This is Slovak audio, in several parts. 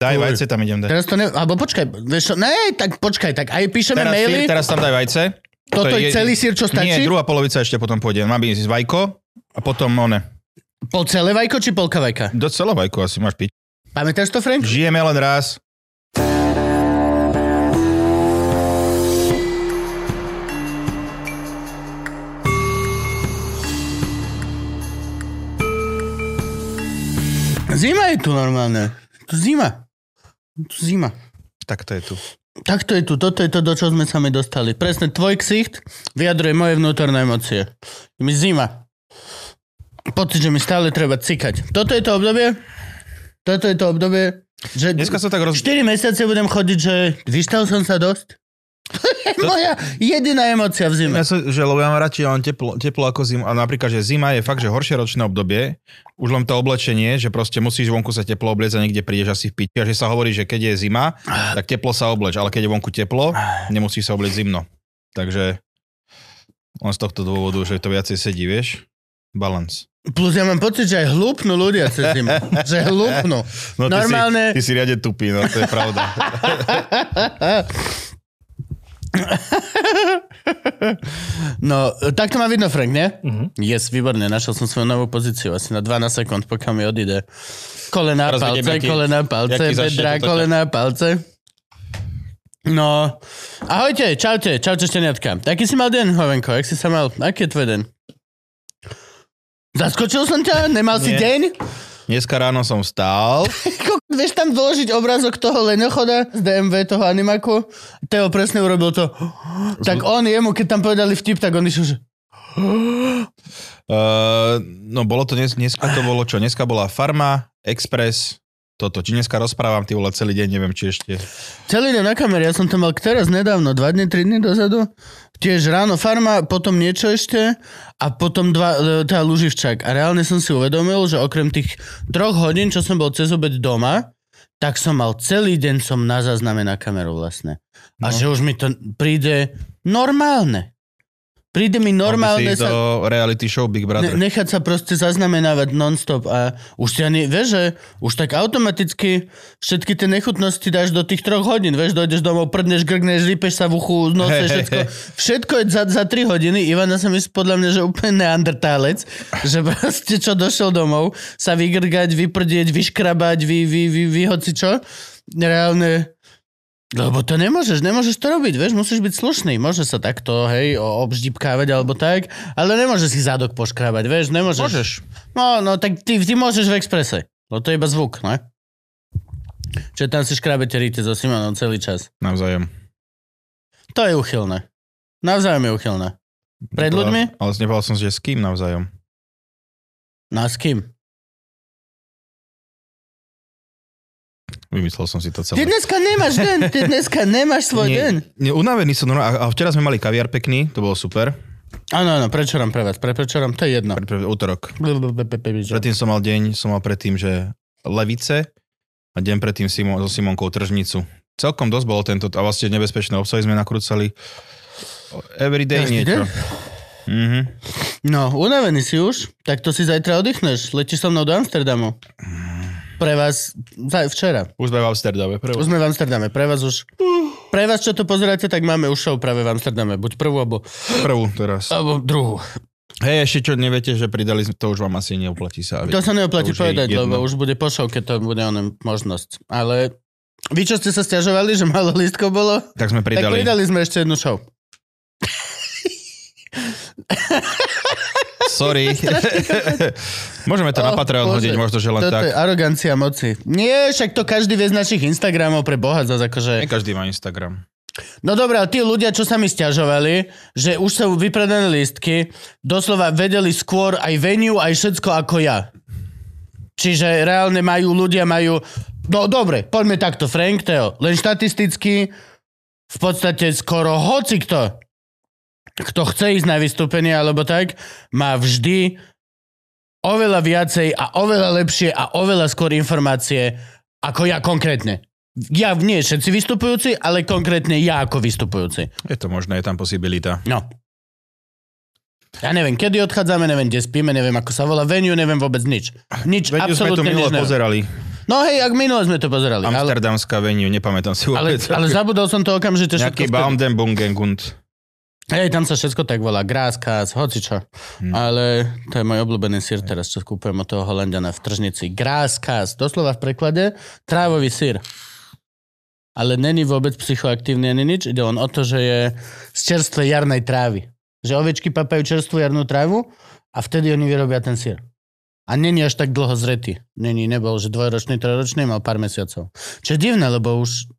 Daj Uj. vajce, tam idem dať. Teraz to ne... Alebo počkaj, vieš čo, ne, tak počkaj, tak aj píšeme Teraz, maily. sír, teraz tam daj vajce. Toto je celý sír, čo stačí? Nie, druhá polovica ešte potom pôjde. Má byť vajko a potom one. Pol celé vajko či polka vajka? Do celé vajko asi máš piť. Pamätáš to, Frank? Žijeme len raz. Zima je tu normálne. Tu zima. Zima. Tak to je tu. Tak to je tu, toto je to, do čo sme sa mi dostali. Presne tvoj ksicht vyjadruje moje vnútorné emócie. Je mi zima. Pocit, že mi stále treba cikať. Toto je to obdobie? Toto je to obdobie, že Dneska sa tak roz... 4 mesiace budem chodiť, že vyštal som sa dosť. Moja jediná emócia v zime. Ja som, že, lebo ja mám radšej len teplo, teplo ako zima. A napríklad, že zima je fakt, že horšie ročné obdobie. Už len to oblečenie, že proste musíš vonku sa teplo obliecť a niekde prídeš asi v piči. A že sa hovorí, že keď je zima, tak teplo sa obleč. Ale keď je vonku teplo, nemusíš sa obliecť zimno. Takže len z tohto dôvodu, že to viacej sedí, vieš? Balance. Plus ja mám pocit, že aj hlúpnú ľudia cez zimu. že hlúpnu. No, ty Normálne- Si, ty si riade tupý, no to je pravda. No, tak to má vidno, Frank, nie? Mhm. Yes, výborne, našiel som svoju novú pozíciu, asi na 12 sekúnd, pokiaľ mi odíde. Kolena, Teraz palce, vidím, aký- kolena, palce, bedra, kolena, palce. No, ahojte, čaute, čaute šteniatka. Aký si mal deň, Hovenko, jak si sa mal, aký je tvoj deň? Zaskočil som ťa? Nemal si deň? Dneska ráno som vstál. Vieš tam vložiť obrázok toho leňochoda z DMV, toho animaku? Teo presne urobil to. Tak on jemu, keď tam povedali vtip, tak on išiel, že... Uh, no bolo to dnes, dneska to bolo čo? Dneska bola Farma, Express, toto. Či dneska rozprávam ty vole celý deň, neviem či ešte. Celý deň na kamere, ja som to mal teraz nedávno, dva dny, tri dny dozadu. Tiež ráno farma, potom niečo ešte a potom dva, e, tá Luživčák. A reálne som si uvedomil, že okrem tých troch hodín, čo som bol cez obed doma, tak som mal celý deň som na zázname na kameru vlastne. A No. že už mi to príde normálne. Príde mi normálne si sa... do reality show Big Brother. Ne, nechať sa proste zaznamenávať non-stop a už si ani, vieš, že už tak automaticky všetky tie nechutnosti dáš do tých troch hodín, vieš, dojdeš domov, prdneš, grgneš, vypeš sa v uchu, nose, všetko. Všetko je za, za tri hodiny. Ivana sa mi podľa mňa, že úplne neandertálec, že proste čo došiel domov, sa vygrgať, vyprdieť, vyškrabať, vy, vy, vy, vy, hoci čo. Reálne, lebo to nemôžeš, nemôžeš to robiť, vieš, musíš byť slušný. Môže sa takto, hej, obždipkávať alebo tak, ale nemôžeš si zadok poškrabať, vieš, nemôžeš. Môžeš. No, no, tak ty, ty môžeš v exprese, lebo to je iba zvuk, ne? Čiže tam si škrabete ríte so Simonom celý čas. Navzájom. To je uchylné. Navzájom je uchylné. Pred ľuďmi? Ale nepovedal som že s kým navzájom. No a s kým? Vymyslel som si to Ty celé. dneska nemáš deň, ty dneska nemáš svoj deň. nie, unavený som, normálne. a a včera sme mali kaviar pekný, to bolo super. Áno, áno, prečoram pre vás, pre prečoram, to je jedno. Pre, pre, útorok. Predtým som mal deň, som mal predtým, že Levice a deň predtým Simon, so Simonkou Tržnicu. Celkom dosť bolo tento, a vlastne nebezpečné obsahy sme nakrúcali. Everyday Každý niečo. deň? Mhm. No, unavený si už, tak to si zajtra oddychneš. Letíš so mnou do Amsterdamu. Pre vás, včera. Už sme v Amsterdame. Pre Už sme v Amsterdame, pre vás už... Pre vás, čo to pozeráte, tak máme už show práve v Amsterdame. Buď prvú, alebo, Prvú teraz. alebo druhú. Hej, ešte čo neviete, že pridali, sme- to už vám asi neoplatí sa. To sa neoplatí To povedať, lebo už bude po show, keď to bude onem možnosť. Ale vy, čo ste sa stiažovali, že málo lístkov bolo, Tak sme tak pridali. pridali sme ešte jednu show. Sorry. Môžeme to na Oh, Patreon Bože. hodiť, možno, že len Toto tak. je arogancia moci. Nie, však to každý vie z našich Instagramov pre Boha zase akože... Nie každý má Instagram. No dobré, ale tí ľudia, čo sa mi stiažovali, že už sú vypredané lístky, doslova vedeli skôr aj venue, aj všetko ako ja. Čiže reálne majú, ľudia majú... No dobre, poďme takto, Frank, Teo. Len štatisticky v podstate skoro hoci kto, kto chce ísť na vystúpenie alebo tak, má vždy oveľa viacej a oveľa lepšie a oveľa skôr informácie ako ja konkrétne. Ja nie všetci vystupujúci, ale konkrétne ja ako vystupujúci. Je to možné, je tam posibilita. No. Ja neviem, kedy odchádzame, neviem, kde spíme, neviem, ako sa volá venue, neviem vôbec nič. Nič, Veď už sme to absolútne minule pozerali. No hej, ak minule sme to pozerali. Ale, Amsterdamská venue, nepamätám si ale, vôbec. ale zabudol som to okamžite Nejaký všetko. vtedy. Baumdenbungengund. Hej, tam sa všetko tak volá. Gráskas, hocičo. Hm. Ale to je môj obľúbený sír teraz, čo kúpujem od toho Holandiana v tržnici. Gráskas. Doslova v preklade trávový sír. Ale není vôbec psychoaktívny ani nič. Ide len o to, že je z čerstvej jarnej trávy. Že ovečky papajú čerstvú jarnú trávu a vtedy oni vyrobia ten sír. A není až tak dlho zretý. Není, nebol, že dvojročný, trojročný, mal pár mesiacov. Čo je divné, lebo už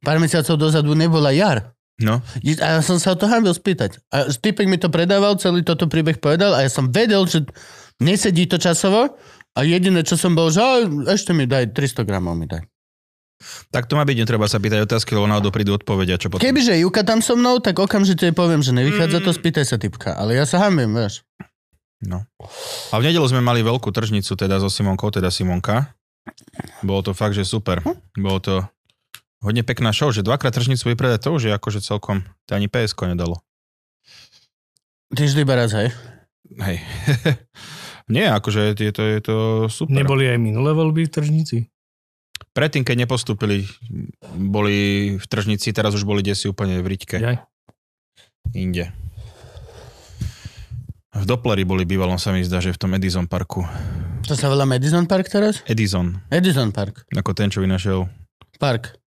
pár mesiacov dozadu nebola jar. No, A ja som sa o to hambil spýtať. A typek mi to predával, celý toto príbeh povedal a ja som vedel, že nesedí to časovo a jediné, čo som bol, že "Á, ešte mi daj 300 gramov mi daj. tak to má byť, netreba sa pýtať otázky, lebo náhodou prídu odpovedia, čo potom. Kebyže Juka tam so mnou, tak okamžite jej poviem, že nevychádza to, spýtaj sa typka. Ale ja sa hambím, vieš. No. A v nedelu sme mali veľkú tržnicu, teda so Simonkou, teda Simonka. Bolo to fakt, že super. Bolo to hodne pekná show, že dvakrát tržnicu vypredať to už je akože celkom, to ani PSK nedalo. Ty vždy iba raz, hej. Hej. Nie, akože je to, je to super. Neboli aj minulé voľby v tržnici? Predtým, keď nepostúpili, boli v tržnici, teraz už boli desi úplne v Riťke. Jaj. Inde. V Dopleri boli bývalom sa mi zdá, že v tom Edison parku. To sa volá Madison Park teraz? Edison, Edison Park. ako ten, čo vynašiel, Park.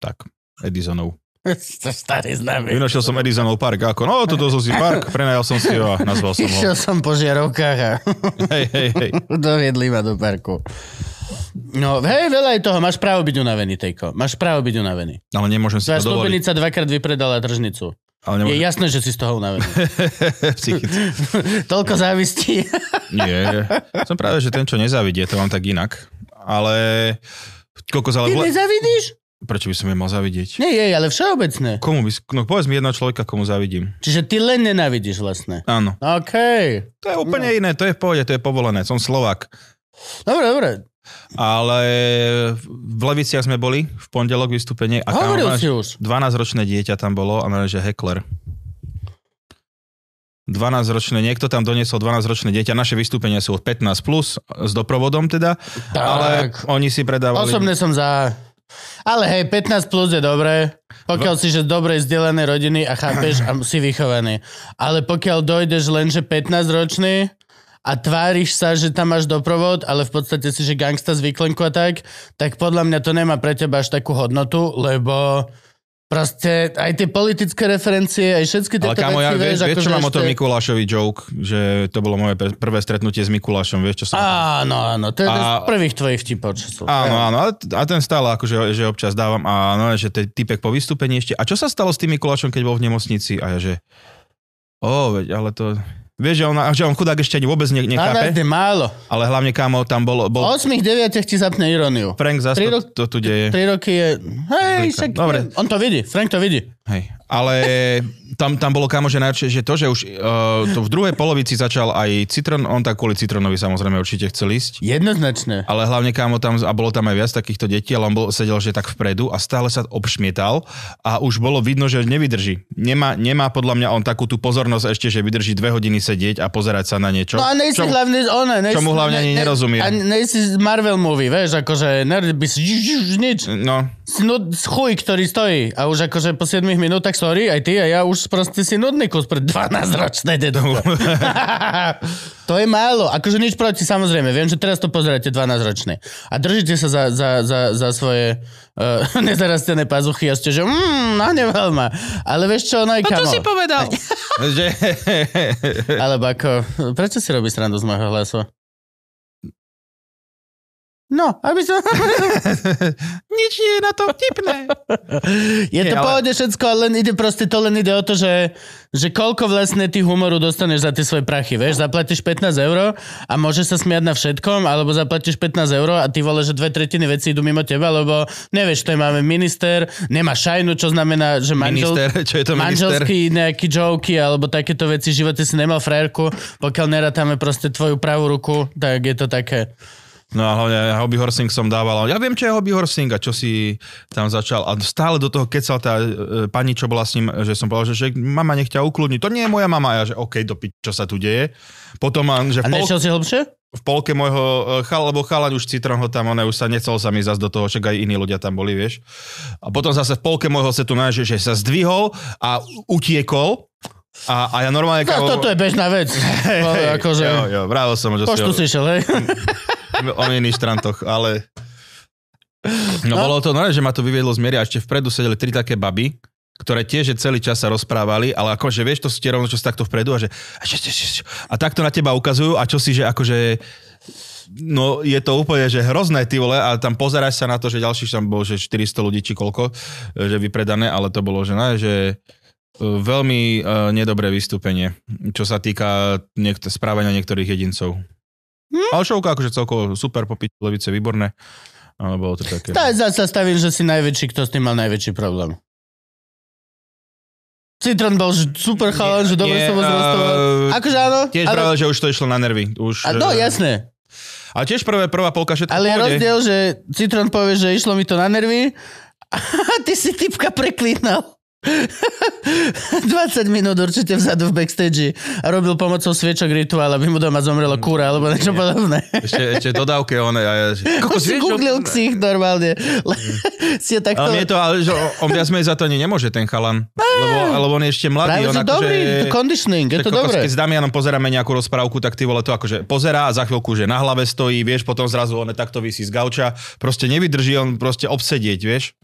Tak, Edisonov. To starý známy. Vynašiel som Edisonov park, ako, no, toto som si park, prenajal som si ho a nazval som ho. Išiel som po žiarovkách a Hej, hej, hej. doviedli ma do parku. No, hej, veľa je toho. Máš právo byť unavený, Tejko. Máš právo byť unavený. Ale nemôžem si Tvoja to dovoliť. snúbenica dvakrát vypredala tržnicu. Ale Je nemôžem. jasné, že si z toho unavený. Psychicky. Toľko závistí. Nie, som práve, že ten, čo nezávidie, to mám tak inak. Ale koľko Ty ale... vle- nezavidíš? Prečo by som je mal zavidieť? Nie, jej, ale všeobecné. Komu by... No povedz mi jedného človeka, komu závidím. Čiže ty len nenávidíš vlastne. Áno. OK. To je úplne iné, to je v pohode, to je povolené. Som Slovak. Dobre, dobre. Ale v Leviciach sme boli v pondelok vystúpenie a tam si už. 12-ročné dieťa tam bolo a že hekler. 12-ročné, niekto tam doniesol 12-ročné dieťa, naše vystúpenia sú 15 plus, s doprovodom teda, ale Tak. oni si predávali... Osobne som za... Ale hej, 15 plus je dobré, pokiaľ si že dobrej vzdelanej rodiny a chápeš a si vychovaný. Ale pokiaľ dojdeš len, že 15 ročný a tváriš sa, že tam máš doprovod, ale v podstate si, že gangsta z výklenku a tak, tak podľa mňa to nemá pre teba až takú hodnotu, lebo proste aj tie politické referencie, aj všetky Ale tieto kámo, ja veci, vieš, vieš, čo akože mám o tom ešte- Mikulášovi joke, že to bolo moje pr- prvé stretnutie s Mikulášom, vieš, čo som... Áno, áno, to je A- z prvých tvojich vtipov, čo sú. Áno, áno, a ten stále akože, že občas dávam a no, že ten typek po vystúpení ešte. A čo sa stalo s tým Mikulášom, keď bol v nemocnici? A ja že, ó, veď, ale to... Vieš, že on, že on chudák ešte ani vôbec ne, nechápe, je málo. ale hlavne kámo, tam bol, V bol 8 9 ti zapne iróniu. Frank zase to, ro- to tu deje. 3 roky je... Hej, však... Dobre. On to vidí, Frank to vidí. Hej. Ale tam, tam bolo kámo, že, najlepšie, že to, že už uh, to v druhej polovici začal aj Citron, on tak kvôli Citronovi samozrejme určite chcel ísť. Jednoznačné. Ale hlavne kámo tam, a bolo tam aj viac takýchto detí, ale on bol, sedel že tak vpredu a stále sa obšmietal a už bolo vidno, že nevydrží. Nemá, nemá podľa mňa on takú tú pozornosť ešte, že vydrží dve hodiny sedieť a pozerať sa na niečo. No a nejsi Čo- hlavne, one, nejsi, čomu hlavne ani nerozumiem. A nejsi Marvel movie, vieš, akože nerd by si nič. No, Si nud, chuj, ktorý stojí. A už akože po 7 minútach, sorry, aj ty a ja už proste si nudný kus pre 12-ročné detstvo. to je málo. Akože nič proti, samozrejme. Viem, že teraz to pozeráte 12-ročné. A držíte sa za, za, za, za svoje uh, nezarastené pazuchy a ste, že mm, nahneval ma. Ale vieš čo, no aj kamo. povedal? že, Alebo ako, prečo si robíš srandu z môjho hlasu? No, aby som... nič nie je na to vtipné. Je Nie, to ale- pohode všetko, ale len ide proste, to len ide o to, že, že koľko vlastne ty humoru dostaneš za tie svoje prachy, vieš? Zaplatíš 15 eur a môžeš sa smiať na všetkom, alebo zaplatíš 15 eur a ty vole, že dve tretiny veci idú mimo teba, lebo nevieš, to je máme minister, nemá šajnu, čo znamená, že manžel... Minister, čo je to minister? Manželský nejaký joky alebo takéto veci, v živote si nemal frajerku, pokiaľ nerátame proste tvoju pravú ruku, tak je to také... No a hlavne hobby horsing som dával, ja viem, čo je hobby horsing a čo si tam začal. A stále do toho kecal tá e, pani, čo bola s ním, že som povedal, že, že mama nech ťa ukludní. To nie je moja mama. A ja, že OK, dopiť, čo sa tu deje. Potom, že A v, pol, nešiel si hlbšie? v polke môjho, e, chal, lebo chalaň už Citron ho tam, on už sa nechcel sa mi zase do toho, však aj iní ľudia tam boli, vieš. A potom zase v polke môjho setu, že, že sa zdvihol a utiekol. A, a ja normálne... No, toto je bežná vec. Hej, akože, jo, jo, bravo som, že poštu si si šiel, hej? o, iných štrantoch, ale... No, No. bolo to, no, že ma to vyviedlo z miery a ešte vpredu sedeli tri také baby, ktoré tiež celý čas sa rozprávali, ale akože vieš, to tie rovno, čo si takto vpredu a že a takto na teba ukazujú a čo si, že akože No je to úplne, že hrozné ty vole a tam pozeráš sa na to, že ďalších tam bolo, že 400 ľudí či koľko, že vypredané, ale to bolo, že, ne, že e, veľmi uh, nedobré vystúpenie, čo sa týka niekt- správania niektorých jedincov. Hm? Ale šovka akože celkovo super, popiť levice výborné, ale bolo to také... Tá, zase stavím, že si najväčší, kto s tým mal najväčší problém. Citron bol super chalan, že dobre Nie, sa zrostoval. Akože áno, Tiež ale, práve, že už to išlo na nervy. Už, a, no eh, jasné. Ale tiež prvé, prvá polka všetko Ale je rozdiel, že Citron povie, že išlo mi to na nervy a ty si typka preklínal. 20 minút určite vzadu v backstage a robil pomocou sviečok rituál, aby mu doma zomrela kúra alebo niečo podobné. Ešte, ešte dodávke one. A ja, že, Ako si googlil že- ksich normálne. si je takto... Ale je to, ale že on viac za to ani nemôže, ten chalan. Lebo, lebo on je ešte mladý. Práve, on že akože, dobrý, conditioning, je to dobré. Keď s Damianom pozeráme nejakú rozprávku, tak ty vole to akože pozerá a za chvíľku, že na hlave stojí, vieš, potom zrazu on takto vysí z gauča, proste nevydrží on proste obsedieť, vieš.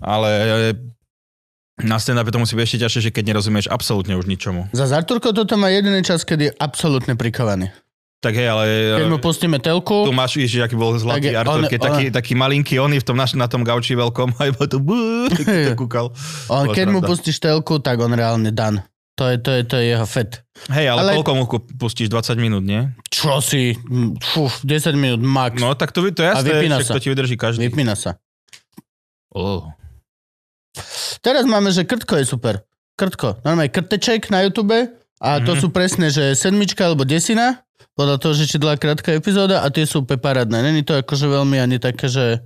Ale na stand-upe to musí byť ešte ťažšie, že keď nerozumieš absolútne už ničomu. Za Arturko toto má jediný čas, kedy je absolútne prikovaný. Tak hej, ale... Keď mu pustíme telku, Tu máš, ježiš, aký bol zlatý Tak Artur, on- keď on- taký, taký malinký, on v tom naš, na tom gauči veľkom a iba tu bú, keď to kúkal. on, keď mu pustíš telku, tak on reálne dan. To je, to je, to je jeho fet. Hej, ale, Ale- koľko mu pustíš? 20 minút, nie? Čo si? Fú, 10 minút max. No tak to, to je jasné, vypína sa. to ti vydrží každý. Vypína sa. Oh. Teraz máme, že krtko je super. Krtko. Normálne krteček na YouTube a to Mhm. sú presne, že sedmička alebo desina, podľa toho, že či dlhá krátka epizóda a tie sú úplne parádne. Není to akože veľmi ani také, že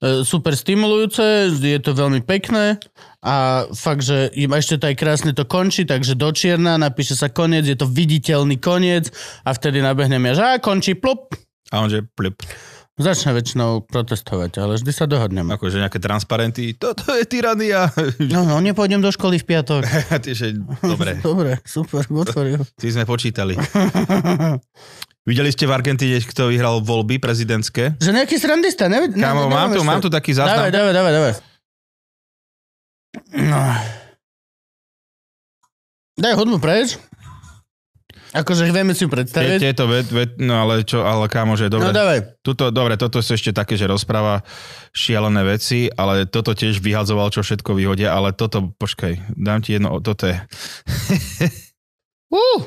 e, super stimulujúce, je to veľmi pekné a fakt, že im ešte to aj krásne to končí, takže do čierna napíše sa koniec, je to viditeľný koniec a vtedy nabehnem ja, že a končí plup. A on že plip. Začne väčšinou protestovať, ale vždy sa dohodneme. Akože nejaké transparenty. Toto je tyrania. No, no, nepôjdem do školy v piatok. Že, dobre, Dobre, super, otvoril. ty sme počítali. Videli ste v Argentíne, kto vyhral voľby prezidentské? Že nejaký srandista, ne Kámo, mám tu, mám tu taký záznam. Dávaj, dávaj, dávaj, dávaj. No. Daj hudbu preč. Akože vieme si Tie, predstaviť. tieto vet, vet, no ale čo, ale kámo, že dobre. No dávaj. Tuto, dobre, toto sú ešte také, že rozpráva šialené veci, ale toto tiež vyhadzoval, čo všetko vyhodia, ale toto, počkaj, dám ti jedno, toto je Uh,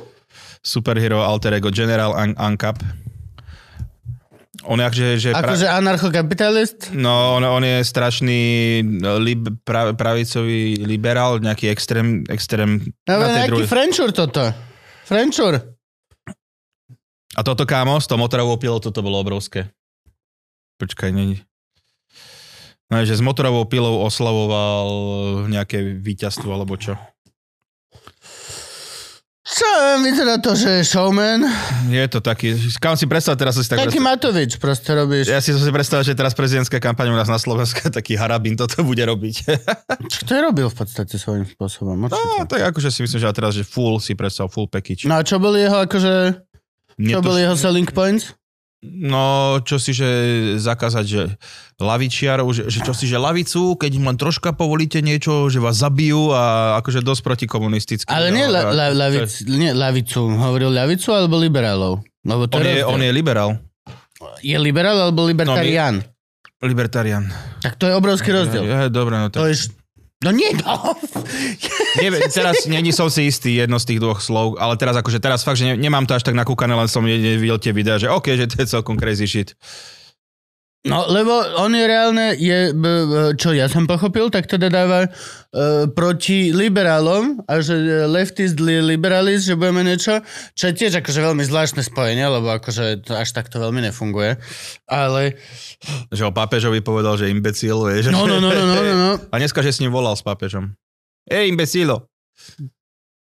superhero alter ego General Un- Uncap. On je akože, že pra- akože anarchokapitalist. No, on, on je strašný lib, pra, pravicový liberál, nejaký extrém, extrém No, na tej nejaký druhej. Frenčur toto. Frenčur. A toto kámo, s tou motorovou pilou, toto bolo obrovské. Počkaj, není. No, že s motorovou pilou oslavoval nejaké víťazstvo, alebo čo. Čo, vyzerá to, že je showman. Je to taký, kam si predstav teraz si tak Taký predstav, Matovič proste robíš. ja si som si predstavil, že teraz prezidentská kampaň u nás na Slovensku, taký harabín toto bude robiť. Čo to je robil v podstate svojím spôsobom? No, Určite. tak akože si myslím, že teraz, že full si predstav, full package. No a čo boli jeho, akože, čo Netuš- boli jeho selling points? No, čo si, že zakázať, že lavičiar, že, že čo si, že lavicu, keď len troška povolíte niečo, že vás zabijú a akože dosť protikomunisticky. Ale nie, la, la, lavic, nie lavicu. Hovoril lavicu alebo liberálov? Lebo to On je, on je liberál. je liberál alebo libertarián? Libertarian. Tak to je obrovský rozdiel. Je, dobre, no To tak. je... No nie, no. Neviem, teraz není som si istý jedno z tých dvoch slov, ale teraz akože teraz fakt, že ne, nemám to až tak nakúkané, len som nevidel tie videá, že OK, že to je celkom crazy shit. No, lebo on je reálne, je, čo ja som pochopil, tak teda dáva e, proti liberálom a že leftist li, liberalist, že budeme niečo, čo je tiež akože veľmi zvláštne spojenie, lebo akože to až takto veľmi nefunguje. Ale, Že o pápežovi povedal, že imbecil, vieš. no, no, no, no, no, no, no. A dneska, že s ním volal s pápežom. Ej, imbecilo.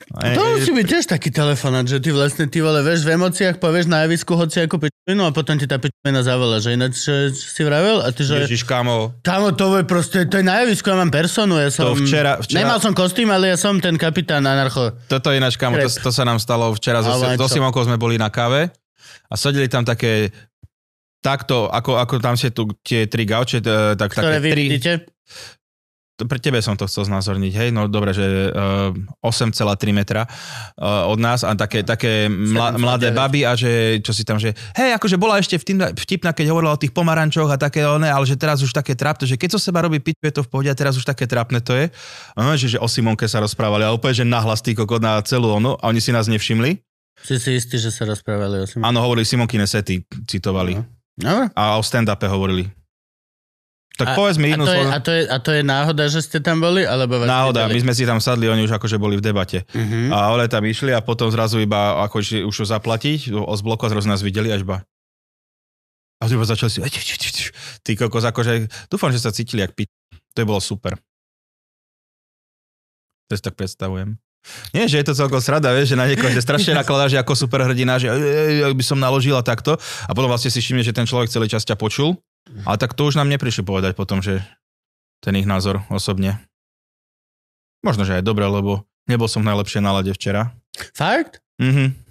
To musí byť tiež taký telefonát, že ty vlastne, ty vole, vieš, v emóciách povieš na javisku hoci ako pičovinu a potom ti tá pičovina zavolá, že ináč že, že si vravel a ty, že... Ježiš, kamo, Kámo, to je proste, to je na javisku, ja mám personu, ja som... To včera- včera- Nemal som kostým, ale ja som ten kapitán anarcho. toto je ináč, kamo, to, to sa nám stalo včera. So, so? Simonkou sme boli na káve a sedeli tam také takto, ako, ako tam ste tu tie tri gauče, e, tak Ktoré také vy tri, vidíte? Pre tebe som to chcel znázorniť, hej, no dobre, že uh, 8,3 metra uh, od nás a také, také mla, 7,9. mladé baby a že, čo si tam, že hej, akože bola ešte vtipná, keď hovorila o tých pomarančoch a také one, ale že teraz už také trápne, že keď zo seba robí piť, je to v pohode a teraz už také trápne to je. No, že, že o Simonke sa rozprávali a úplne, že nahlas tý kokot na celú onu a oni si nás nevšimli. Si si istý, že sa rozprávali o sim. Áno, hovorili Simonkine sety, citovali. Dobre. A o stand-upe hovorili. Tak A- povedz mi a inú to, je, a, to je, a to je náhoda, že ste tam boli? Alebo vás Náhoda, my videli? sme si tam sadli, oni už akože boli v debate. Mhm. A ole tam išli a potom zrazu iba ako išli už zaplatiť, z bloku a zrazu nás videli až ba. A iba začali si, ty kokos, akože, dúfam, že sa cítili jak piť. To je bolo super. To si tak predstavujem. Nie, že je to celkom srada, vieš, že na niekoho, že strašne nakladá, že ako superhrdina, že "Ej, ej, by som naložil a takto. A potom vlastne si všimne, že ten človek celý čas ťa počul. Ale tak to už nám neprišli povedať potom, že ten ich názor osobne. Možno, že aj dobre, lebo nebol som v najlepšej nálade včera. Fakt? Mhm.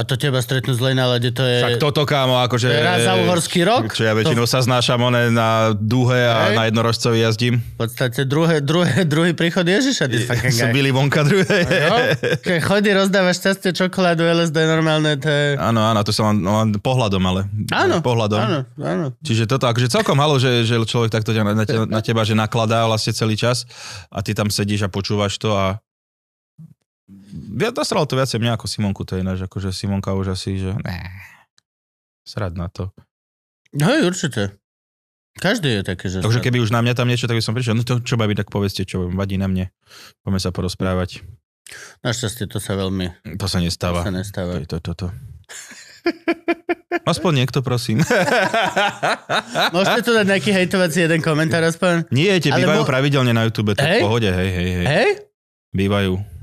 A to teba stretnú zlej nálade, to je... Tak toto, kámo, akože... to je raz za uhorský rok? Čo ja väčšinou sa znášam one na dúhe a Hej. na jednorožcovi jazdím. V podstate druhé, druhé, druhý príchod Ježiša, ty fucking guy. byli vonka druhé. No, keď chodí, rozdávaš šťastie, čokoládu, LSD, normálne, to je... Áno, áno, to som len, len pohľadom, ale. Áno, Pohľadom. áno, áno. Čiže toto, akože celkom halo, že, že človek takto na, na, te- na teba, že nakladá vlastne celý čas a ty tam sedíš a počúvaš to a Ja dostalo to viacej mňa ako Simonku, to je ináč, akože Simonka už asi, že ne, srad na to. Hej, určite. Každý je taký, že... Takže keby už na mňa tam niečo, tak by som prišiel, no to čo baví, tak povedzte, čo vadí na mne. Poďme sa porozprávať. Našťastie to sa veľmi To sa to nestáva. sa nestáva. To, to, to, to. Aspoň niekto, prosím. Môžete tu dať nejaký hejtovací jeden komentár aspoň? Nie, tie Ale bývajú mo- pravidelne na YouTube, to Hej? v pohode, hej, hej, hej. Hej? Bývajú.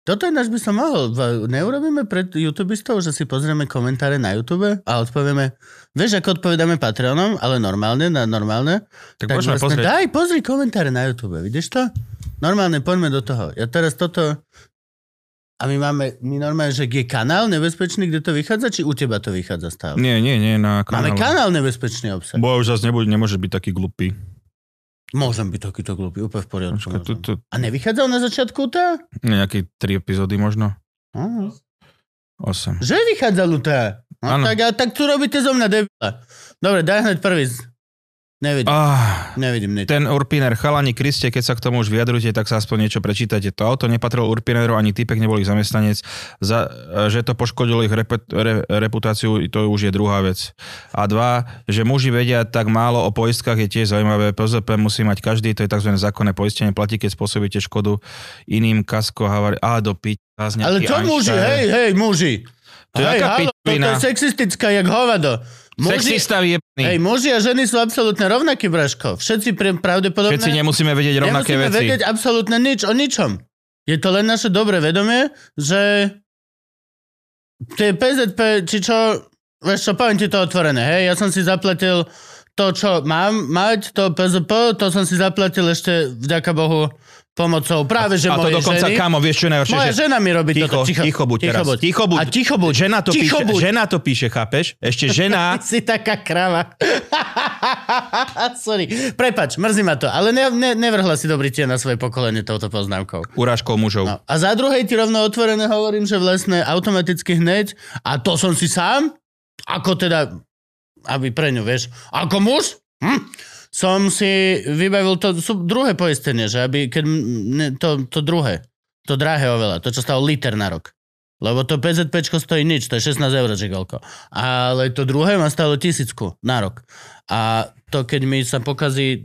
Toto ináč by som mohol. Neurobíme pred YouTubistov, že si pozrieme komentáre na YouTube a odpovieme, vieš, ako odpovedáme Patreonom, ale normálne, na normálne. Tak, tak môžeme pozrieť. Daj, pozri komentáre na YouTube, vidíš to? Normálne, poďme do toho. Ja teraz toto... A my máme, my normálne, že je kanál nebezpečný, kde to vychádza, či u teba to vychádza stále? Nie, nie, nie, na Máme kanále. kanál nebezpečný obsah. Bo už zase nebude, nemôže byť taký glupý. Môžem byť takýto glupý, úplne v poriadku. Počkaj, tu, tu, A nevychádzal na začiatku tá? nejaké tri epizódy možno. Aha. 8. Že vychádzal tá? No, tak, a, tak tu robíte zo mňa debila. Dobre, daj hneď prvý. Nevidím, Ah, nevidím nič. ten Urpiner, chalani Kriste, keď sa k tomu už vyjadrujete, tak sa aspoň niečo prečítate. To auto nepatrilo Urpineru, ani typek nebol ich zamestnanec. Za, že to poškodilo ich reput, re, reputáciu, to už je druhá vec. A dva, že muži vedia tak málo o poistkách, je tiež zaujímavé. PZP musí mať každý, to je tzv. zákonné poistenie, platí, keď spôsobíte škodu iným kasko, havari, a do piť. Ale čo muži, hej, hej, muži. To je hej, halo, pičovina? je sexistická, jak hovado. Muži, Sexista hej, muži a ženy sú absolútne rovnakí, Braško. Všetci pre, pravdepodobne... Všetci nemusíme vedieť rovnaké nemusíme veci. vedieť absolútne nič o ničom. Je to len naše dobré vedomie, že tie PZP, či čo, vieš čo, poviem ti to otvorené, hej, ja som si zaplatil to, čo mám mať, to PZP, to som si zaplatil ešte, vďaka Bohu, pomocou práve, že a to dokonca, ženy. kamo, vieš čo je najhoršie? Moja že... žena mi robí Ticho, toto. ticho, buď teraz. buď. Ticho buď. A ticho buď. Žena to, ticho píše, buď. žena to píše, chápeš? Ešte žena... Ty si taká krava. Sorry. Prepač, mrzí ma to. Ale ne, ne, nevrhla si dobrý tie na svoje pokolenie touto poznámkou. Urážkou mužov. No. A za druhej ti rovno otvorené hovorím, že vlastne automaticky hneď, a to som si sám, ako teda, aby pre ňu, vieš, ako muž, hm, som si vybavil to sú druhé poistenie, že aby, keď, ne, to, to druhé, to drahé oveľa, to čo stalo liter na rok. Lebo to PZPčko stojí nič, to je 16 eur, koľko. Ale to druhé má stále tisícku na rok. A to, keď mi sa pokazí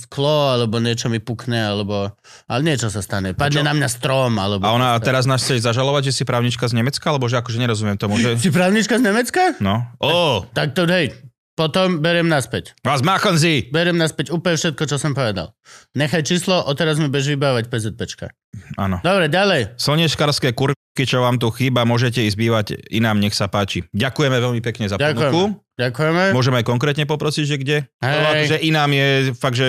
sklo, alebo niečo mi pukne, alebo... Ale niečo sa stane. Padne na mňa strom, alebo... A ona teraz nás chce zažalovať, že si právnička z Nemecka, alebo že akože nerozumiem tomu, že... Si právnička z Nemecka? No. Ó, Tak to hej. Potom beriem naspäť. was machen Sie? Beriem naspäť úplne všetko, čo som povedal. Nechaj číslo, odteraz mi bež vybávať PZPčka. Áno. Dobre, ďalej. Slnečkarské kurky, čo vám tu chýba, môžete ísť bývať inám, nech sa páči. Ďakujeme veľmi pekne za Ďakujeme. ponuku. Ďakujeme. Môžeme aj konkrétne poprosiť, že kde? Hej. Lebo akože inám je fakt, že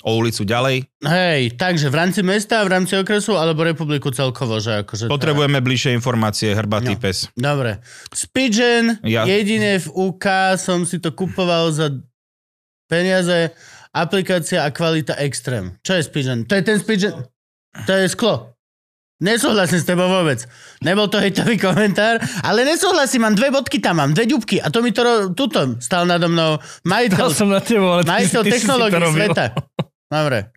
o ulicu ďalej. Hej, takže v rámci mesta, v rámci okresu, alebo republiku celkovo, že akože... Potrebujeme bližšie informácie, hrbatý No. pes. Dobre. Spigen, Ja- jedine v UK som si to kupoval za peniaze, aplikácia a kvalita extrém. Čo je Spigen? To je ten Spigen... To je sklo. Nesúhlasím s tebou vôbec. Nebol to hejtový komentár, ale nesúhlasím, mám dve bodky tam, mám dve ďubky a to mi to ro- tuto stal nado mnou majiteľ, Dal som na tebo, ale ty, majiteľ ty si si to technológií robil. sveta. Dobre,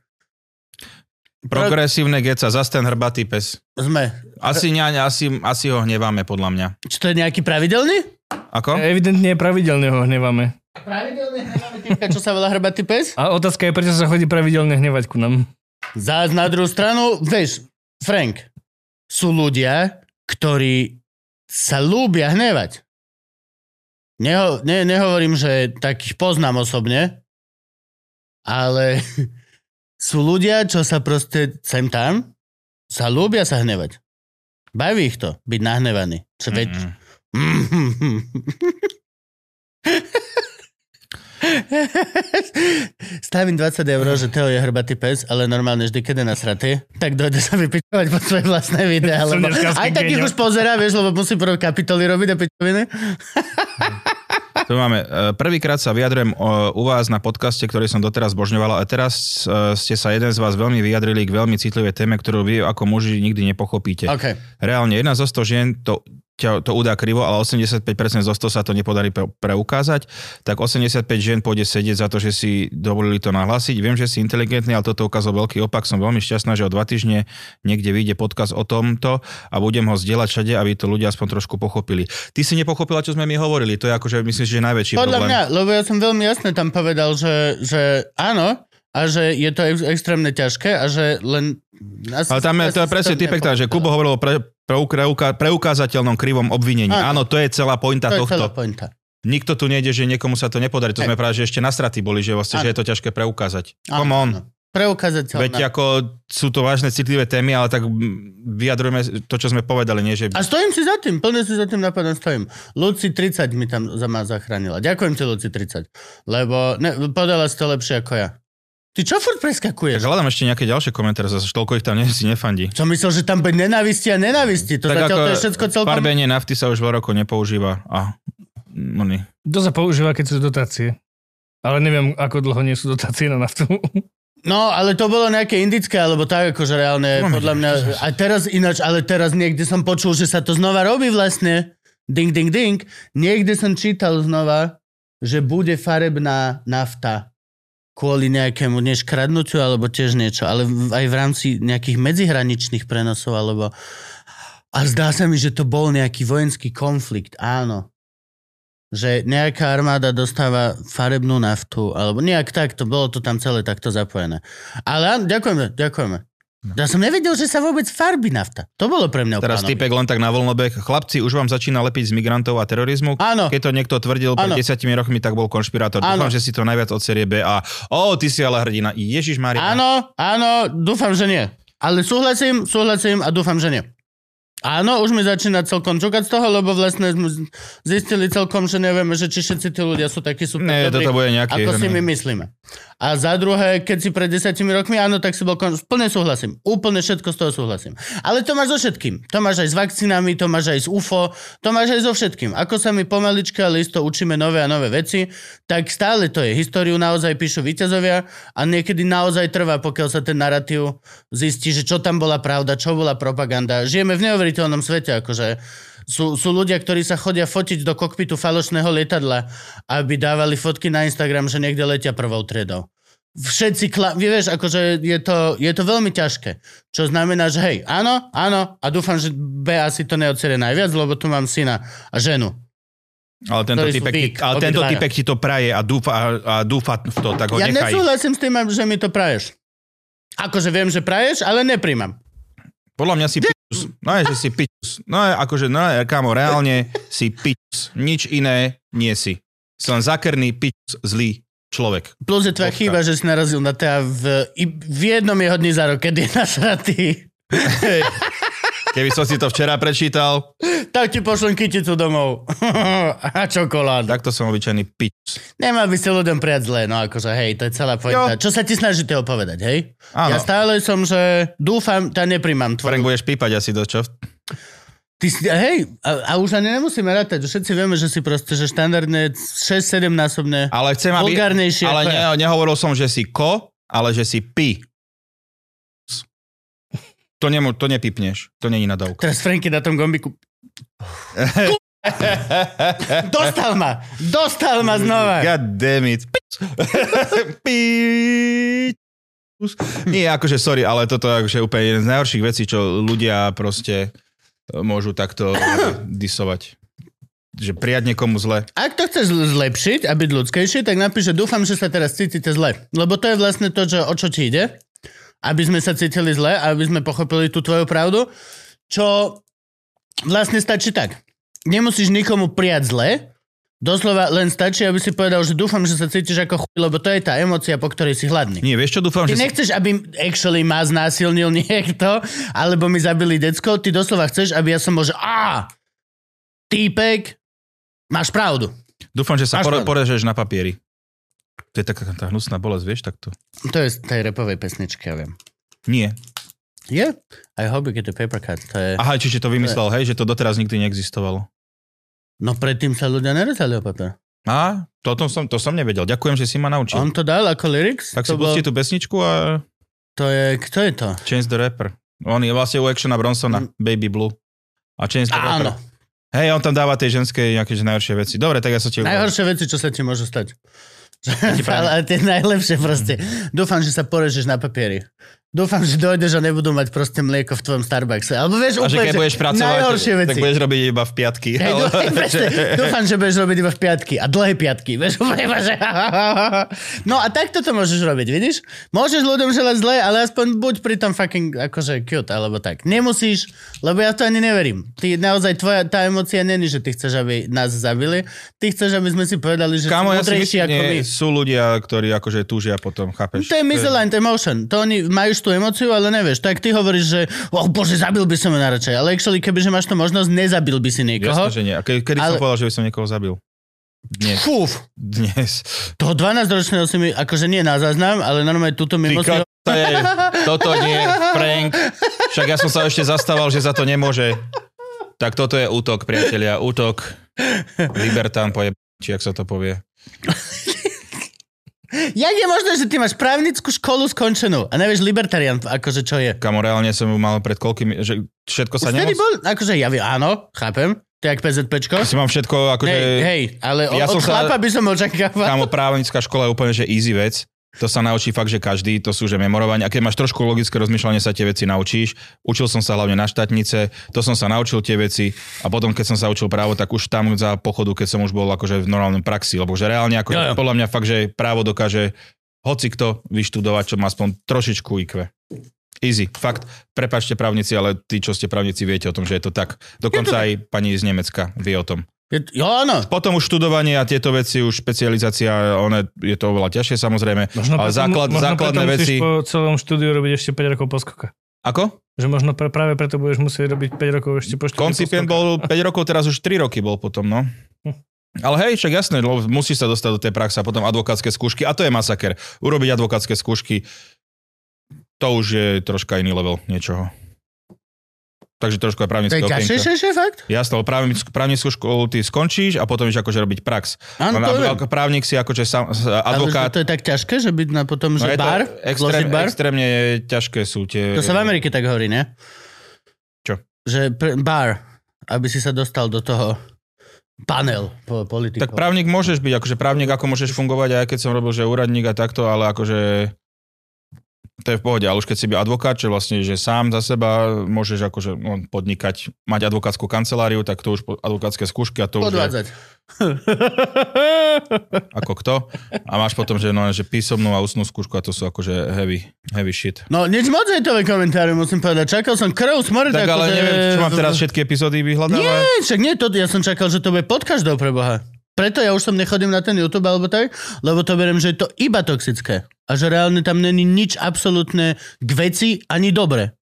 Progresívne geca, zas ten hrbatý pes. sme. Asi, ňaň, asi, asi ho hneváme, podľa mňa. Čo to je nejaký pravidelný? Ako? Evidentne pravidelne ho hneváme. Pravidelný hnevaný typka, čo sa volá hrbatý pes? A otázka je, prečo sa chodí pravidelne hnevať ku nám. Zás na druhú stranu, vieš, Frank, sú ľudia, ktorí sa lúbia hnevať. Neho, ne, nehovorím, že takých poznám osobne, ale sú ľudia, čo sa proste sem tam, sa lúbia sa hnevať. Baví ich to, byť nahnevaný. Čo veď... Stavím 20 eur, že Teo je hrbatý pes, ale normálne vždy, keď je nasratý, tak dojde sa vypičovať po svoje vlastné videá. Lebo aj takých geňo. už pozerá, vieš, lebo musí prvé kapitoly robiť a pičoviny. Tu máme. e, Prvýkrát sa vyjadrujem o, u vás na podcaste, ktorý som doteraz božňoval a teraz e, ste sa jeden z vás veľmi vyjadrili k veľmi citlivej téme, ktorú vy ako muži nikdy nepochopíte. OK. Reálne jedna zo 100 žien to, ťa, to udá krivo, ale 85% zo 100 sa to nepodarí pre, preukázať, tak 85 žien pôjde sedieť za to, že si dovolili to nahlásiť. Viem, že si inteligentný, ale toto ukázal veľký opak. Som veľmi šťastná, že o dva týždne niekde vyjde podcast o tomto a budem ho zdieľať všade, aby to ľudia aspoň trošku pochopili. Ty si nepochopila, čo sme my hovorili. To je akože, myslím, že najväčší Podľa problém. mňa, lebo ja som veľmi jasne tam povedal, že, že áno, a že je to ex- extrémne ťažké a že len... Asi, Ale tam je, to je presne typek, že Kubo hovoril o pre, preuka, preukázateľnom krivom obvinení. Áno. Áno, to je celá pointa to je celá tohto. pointa. Nikto tu nejde, že niekomu sa to nepodarí. To Hej. sme práve, že ešte nasratí boli, že, vlastne, že je to ťažké preukázať. Áno, Come on. áno. Preukázateľná. Veď ako sú to vážne citlivé témy, ale tak vyjadrujeme to, čo sme povedali, nie že... A stojím si za tým, plne si za tým napadom stojím. Luci 30 mi tam za ma zachránila. Ďakujem ti, Luci 30. Lebo ne, podala si to lepšie ako ja. Ty čo furt Tak preskakuješ? hľadám ešte nejaké ďalšie komentáre, zase toľko ich tam nie, si nefandí. Som myslel, že tam bude nenávisti a nenávisti. To tak zatiaľ to je všetko celkom... farbenie nafty sa už veľa rokov nepoužíva. A, oni. To sa používa, keď sú dotácie. Ale neviem, ako dlho nie sú dotácie na naftu. No, ale to bolo nejaké indické, alebo tak, akože reálne, Máme, podľa mňa... A teraz ináč, ale teraz niekde som počul, že sa to znova robí vlastne. Ding, ding, ding. Niekde som čítal znova, že bude farebná nafta kvôli nejakému než kradnutiu, alebo tiež niečo, ale aj v rámci nejakých medzihraničných prenosov, alebo... A zdá sa mi, že to bol nejaký vojenský konflikt, áno. Že nejaká armáda dostáva farebnú naftu, alebo nejak takto, bolo to tam celé takto zapojené. Ale áno, ďakujeme, ďakujeme. Ja som nevedel, že sa vôbec farbí nafta. To bolo pre mňa Teraz typek len tak na voľnobek. Chlapci, už vám začína lepiť z migrantov a terorizmu. Áno. Keď to niekto tvrdil pred desiatimi rokmi, tak bol konšpirátor. Áno. Dúfam, že si to najviac od série B a o, ty si ale hrdina. Ježiš Maria. Áno, áno, dúfam, že nie. Ale súhlasím, súhlasím a dúfam, že nie. Áno, už mi začína celkom čukať z toho, lebo vlastne sme zistili celkom, že nevieme, že či všetci tí ľudia sú takí super Nie, dobrí, toto bude nejaký... ako si my myslíme. A za druhé, keď si pred desiatimi rokmi, áno, tak si bol kon... Plne súhlasím. Úplne všetko z toho súhlasím. Ale to máš so všetkým. To máš aj s vakcínami, to máš aj s UFO, to máš aj so všetkým. Ako sa my pomaličke, ale isto učíme nové a nové veci, tak stále to je. Históriu naozaj píšu víťazovia a niekedy naozaj trvá, pokiaľ sa ten narratív zistí, že čo tam bola pravda, čo bola propaganda. Žijeme v neuveriteľnom svete, akože sú, sú ľudia, ktorí sa chodia fotiť do kokpitu falošného lietadla, aby dávali fotky na Instagram, že niekde letia prvou triedou. všetci, kla- vieš, akože je to, je to veľmi ťažké. Čo znamená, že hej, áno, áno, a dúfam, že B asi to neodserie najviac, lebo tu mám syna a ženu. Ale tento, typek, weak, ale tento typek ti to praje a dúfa, a dúfa v to, tak ho Ja nechaj. nesúhlasím s tým, že mi to praješ. Akože viem, že praješ, ale nepríjmam. Podľa mňa si. No je, že si pičus. No je, akože, no je, kámo, reálne si pičus. Nič iné nie si. Si len zakrný, pičus, zlý človek. Plus je tvoja chyba, že si narazil na teda v, v jednom jeho dni za rok, kedy je nasratý. Keby som si to včera prečítal, Tak ti pošlem kyticu domov. a čokoládu. tak to som obyčajný pičus. Nemal by si ľuďom prijať zle, no akože hej, to je celá pointa. Čo sa ti snažíte opovedať, hej? Ja Áno, stále som, že dúfam, nepríjmam. Frank, Tvoju... budeš pípať asi do čo? Ty si, hej, a, a už ani nemusíme rátať, že všetci vieme, že si proste, že štandardne 6-7 násobne. Ale chcem, aby... Vulgárnejšie Ale ne, nehovoril som, že si ko, ale že si pi. To, nemo, to nepipneš. To není nadávka. Teraz Franky na tom gombiku. Dostal ma! Dostal ma znova! God damn it. Nie, akože sorry, ale toto je akože úplne jeden z najhorších vecí, čo ľudia proste môžu takto disovať. Že prijať niekomu zle. Ak to chceš zlepšiť a byť ľudskejší, tak napíš, že dúfam, že sa teraz cítite zle. Lebo to je vlastne to, že o čo ti ide. Aby sme sa cítili zle, aby sme pochopili tú tvoju pravdu. Čo vlastne stačí tak. Nemusíš nikomu prijať zle, doslova len stačí, aby si povedal, že dúfam, že sa cítiš ako chuj, lebo to je tá emocia, po ktorej si hladný. Nie, vieš čo, dúfam, Ty že... Si... nechceš, aby actually ma znásilnil niekto, alebo mi zabili decko, ty doslova chceš, aby ja som bol, že á, týpek, máš pravdu. Dúfam, že sa pore, porežeš na papieri. To je taká tá hnusná bolesť, vieš, takto. To je z tej repovej pesničky, ja viem. Nie. Je? I hope you get the paper cut. To je... Aha, čiže to vymyslel, hej, že to doteraz nikdy neexistovalo. No predtým sa ľudia nerezali o papier. A, toto som, to som nevedel. Ďakujem, že si ma naučil. On to dal ako lyrics? tak to si pustí tú pesničku a To je, kto je to? Chance the Rapper. On je vlastne u Actiona Bronsona, Baby Blue. A Chance the Áno. Rapper. Hej, on tam dáva tej ženskej nejaké najhoršie veci. Dobre, tak ja sa ti Najhoršie veci, čo sa ti môžu stať. Ale tie najlepšie proste. Dúfam, že sa porežeš na papieri. Dúfam, že dojdeš a nebudú mať proste mlieko v tvojom Starbuckse. Alebo vieš, A že úplne, keď budeš pracovať, veci. tak budeš robiť iba v piatky. Hej, Ale- dúfam, presne, dúfam, že budeš robiť iba v piatky. A dlhé piatky. Vieš, úplne že... No a takto to môžeš robiť, vidíš? Môžeš ľuďom želať zle, ale aspoň buď pri tom fucking akože cute, alebo tak. Nemusíš, lebo ja to ani neverím. Ty naozaj, tvoja, tá emocia není, že ty chceš, aby nás zabili. Ty chceš, aby sme si povedali, že Kámo, sú ja myslím, ako my. sú ľudia, ktorí akože túžia potom, chápeš? To je misaligned emotion. To oni majú tú emociu, ale nevieš. Tak ty hovoríš, že oh bože, zabil by som ju najradšej. Ale actually, kebyže máš tú možnosť, nezabil by si niekoho. Jasné, že nie. A ke, kedy Ale- som povedal, že by som niekoho zabil? Dnes. Fúf, Dnes. toho 12-ročného si mi, akože nie na záznam, ale normálne túto Ty mimo si... ko- to je, toto nie je prank. Však ja som sa ešte zastával, že za to nemôže. Tak toto je útok, priatelia. Útok. Libertán pojeb... Či jak sa to povie. Jak je možné, že ty máš právnickú školu skončenú a nevieš libertarian, akože čo je? Kamo, reálne som ju mal pred koľkými... Že všetko sa nemus... bol, akože ja viem, áno, chápem, to je jak PZPčko. Si mám všetko, akože... Hej, hej, ale Ja od, od sa- chlapa by som očakával. Kámo, právnická škola je úplne, že easy vec. To sa naučí fakt, že každý, to sú že memorovanie. A keď máš trošku logické rozmýšľanie, sa tie veci naučíš. Učil som sa hlavne na štátnice, to som sa naučil tie veci a potom, keď som sa učil právo, tak už tam za pochodu, keď som už bol akože v normálnej praxi, lebo že reálne ako, Jo, jo. podľa mňa fakt, že právo dokáže hoci kto vyštudovať, čo má aspoň trošičku IQ. Easy, fakt. Prepačte právnici, ale tí, čo ste právnici, viete o tom, že je to tak. Dokonca aj pani z Nemecka vie o tom. Je, jo, áno. Potom už študovanie a tieto veci, už špecializácia, one, je to oveľa ťažšie samozrejme. Možno ale preto, základ, možno základné preto veci... po celom štúdiu robiť ešte 5 rokov poskoka. Ako? Že možno pre, práve preto budeš musieť robiť 5 rokov ešte po Koncipient bol 5 rokov, teraz už 3 roky bol potom, no. Hm. Ale hej, však jasné, musí sa dostať do tej praxe a potom advokátske skúšky a to je masaker. Urobiť advokátske skúšky, to už je troška iný level niečoho. Takže trošku aj To právnické je okienko. ťažšie, fakt? Jasné, lebo právnickú, právnickú školu ty skončíš a potom ideš akože robiť prax. Áno, to viem. Právnik si akože sam, Ale advokát, že to je tak ťažké, že byť na potom, že No je to bar, extrém, bar? extrémne ťažké sú tie... To sa v Amerike tak hovorí, ne? Čo? Že pr- bar, aby si sa dostal do toho panel po, politikov. Tak právnik môžeš byť, akože právnik ako môžeš fungovať, aj keď som robil, že úradník a takto, ale akože to je v pohode, ale už keď si by advokát, že vlastne, že sám za seba môžeš akože no, podnikať, mať advokátsku kanceláriu, tak to už advokátske skúšky a to už je, ako kto. A máš potom, že, no, že písomnú a ústnú skúšku a to sú akože heavy, heavy shit. No, nič moc hejtové komentáre, musím povedať. Čakal som krv, smrť. Tak ale že- neviem, čo mám teraz všetky epizódy vyhľadávať. Nie, však nie, to, ja som čakal, že to bude pod každou pre Boha. Preto ja už som nechodím na ten YouTube alebo tak, lebo to beriem, že je to iba toxické. A že reálne tam není nič absolútne k veci ani dobre.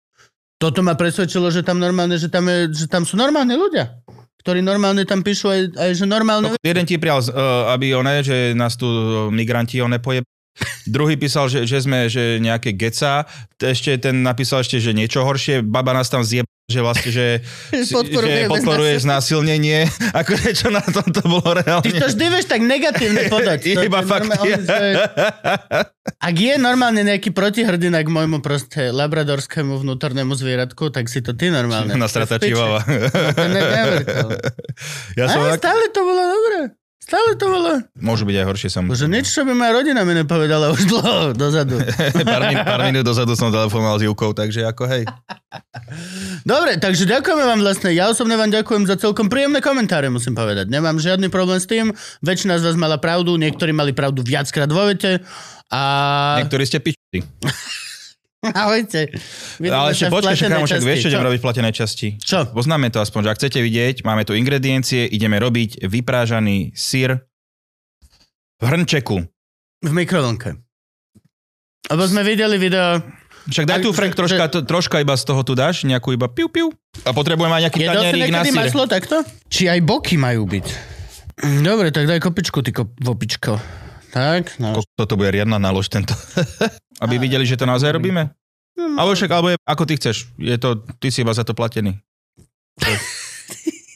Toto ma presvedčilo, že tam normálne, že tam, je, že tam sú normálne ľudia, ktorí normálne tam píšu aj, aj že normálne... No, jeden ti prijal, uh, aby one, že nás tu uh, migranti one poje... Druhý písal, že, že sme že nejaké geca. Ešte ten napísal ešte, že niečo horšie. Baba nás tam zjeb že vlastne, že, Podporuje že podporuje znásilnenie. Akože čo na tomto bolo reálne. Ty to vždy vieš tak negatívne podať. To- Iba to fakt. normálne, že- Ak je normálne nejaký protihrdina k môjmu proste labradorskému vnútornému zvieratku, tak si to ty normálne. Na strata čivava. To neuveriteľné. Ja som tak... stále to bolo dobré. Stále to bolo. Môžu byť aj horšie Už samozrejme. niečo, čo by moja rodina mi nepovedala už dlho dozadu. pár, min, pár minút dozadu som telefonoval s Júkou, takže ako hej. Dobre, takže ďakujeme vám vlastne. Ja osobne vám ďakujem za celkom príjemné komentáre, musím povedať. Nemám žiadny problém s tým. Väčšina z vás mala pravdu, niektorí mali pravdu viackrát vo vete. A... Niektorí ste pičli. Ahojte. Ale ešte počkaj, však kámo, však vieš, čo ideme robiť v platenej časti. Čo? Poznáme to aspoň, že ak chcete vidieť, máme tu ingrediencie, ideme robiť vyprážaný syr v hrnčeku. V mikrovlnke. Lebo sme videli video... Však daj tu, Frank, troška, to, troška iba z toho tu dáš, nejakú iba piu, piu. A potrebujeme aj nejaký tanierík na syr. maslo takto? Či aj boky majú byť? Dobre, tak daj kopičku, ty kop- vopičko. Tak, no. Toto bude riadna nálož tento. Aby videli, že to naozaj robíme. Alebo však, alebo je, ako ty chceš. Je to, ty si iba za to platený.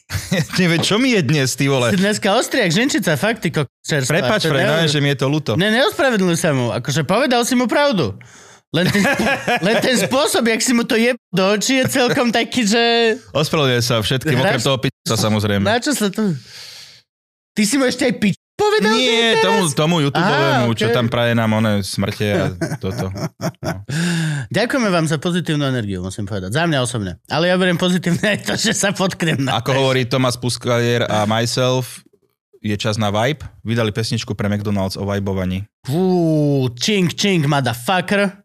Neviem, čo mi je dnes, ty vole. Si dneska ostriak, ženčica, fakt, ty kok- čerstvá. Prepač, Fred, ne- že mi je to ľúto. Ne, neospravedlňuj sa mu. Akože povedal si mu pravdu. Len ten, len ten spôsob, jak si mu to je do očí, je celkom taký, že... Ospravedlňujem sa všetkým, okrem toho pizza samozrejme. Na čo sa to... Ty si mu ešte aj pič povedal? Nie, tomu, tomu youtubeovému, Á, čo tam praje nám one smrte a toto. Ďakujeme vám za pozitívnu energiu, musím povedať. Za mňa osobne. Ale ja beriem pozitívne aj to, že sa potknem na... Ako hovorí Thomas Puskalier a myself, je čas na vibe. Vydali pesničku pre McDonald's o vibovaní Fú, čing, čing, motherfucker.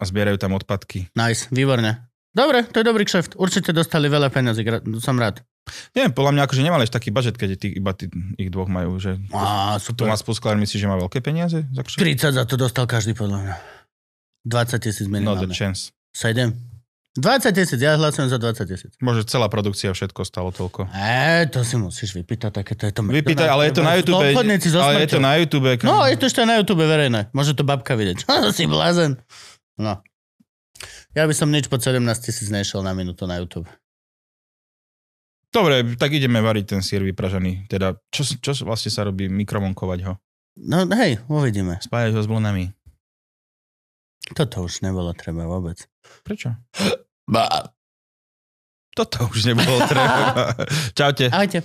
a zbierajú tam odpadky. Nice, výborne. Dobre, to je dobrý kšeft. Určite dostali veľa peniazy, som rád. Nie, podľa mňa akože nemali až taký budget, keď tí, iba tí, ich dvoch majú, že Á, super. Thomas Puskalier myslí, že má veľké peniaze? Za kšeft? 30 za to dostal každý podľa mňa. 20 tisíc No the minimálne. chance. 7. 20 tisíc, ja hlasujem za 20 tisíc. Môže celá produkcia všetko stalo toľko. E, to si musíš vypýtať, také to je to... Vypýtaj, ale je to na YouTube. So Ale je to na YouTube. kam- No, je to ešte na YouTube verejné. Môže to babka vidieť. si blázen. No. Ja by som nič pod 17 tisíc nešiel na minútu na YouTube. Dobre, tak ideme variť ten sír vypražaný. Teda, čo, čo vlastne sa robí? Mikromonkovať ho. No hej, uvidíme. Spájať ho s vlnami. Toto už nebolo treba vôbec. Prečo? Ba. Toto už nebolo treba. Čaute. Ahojte.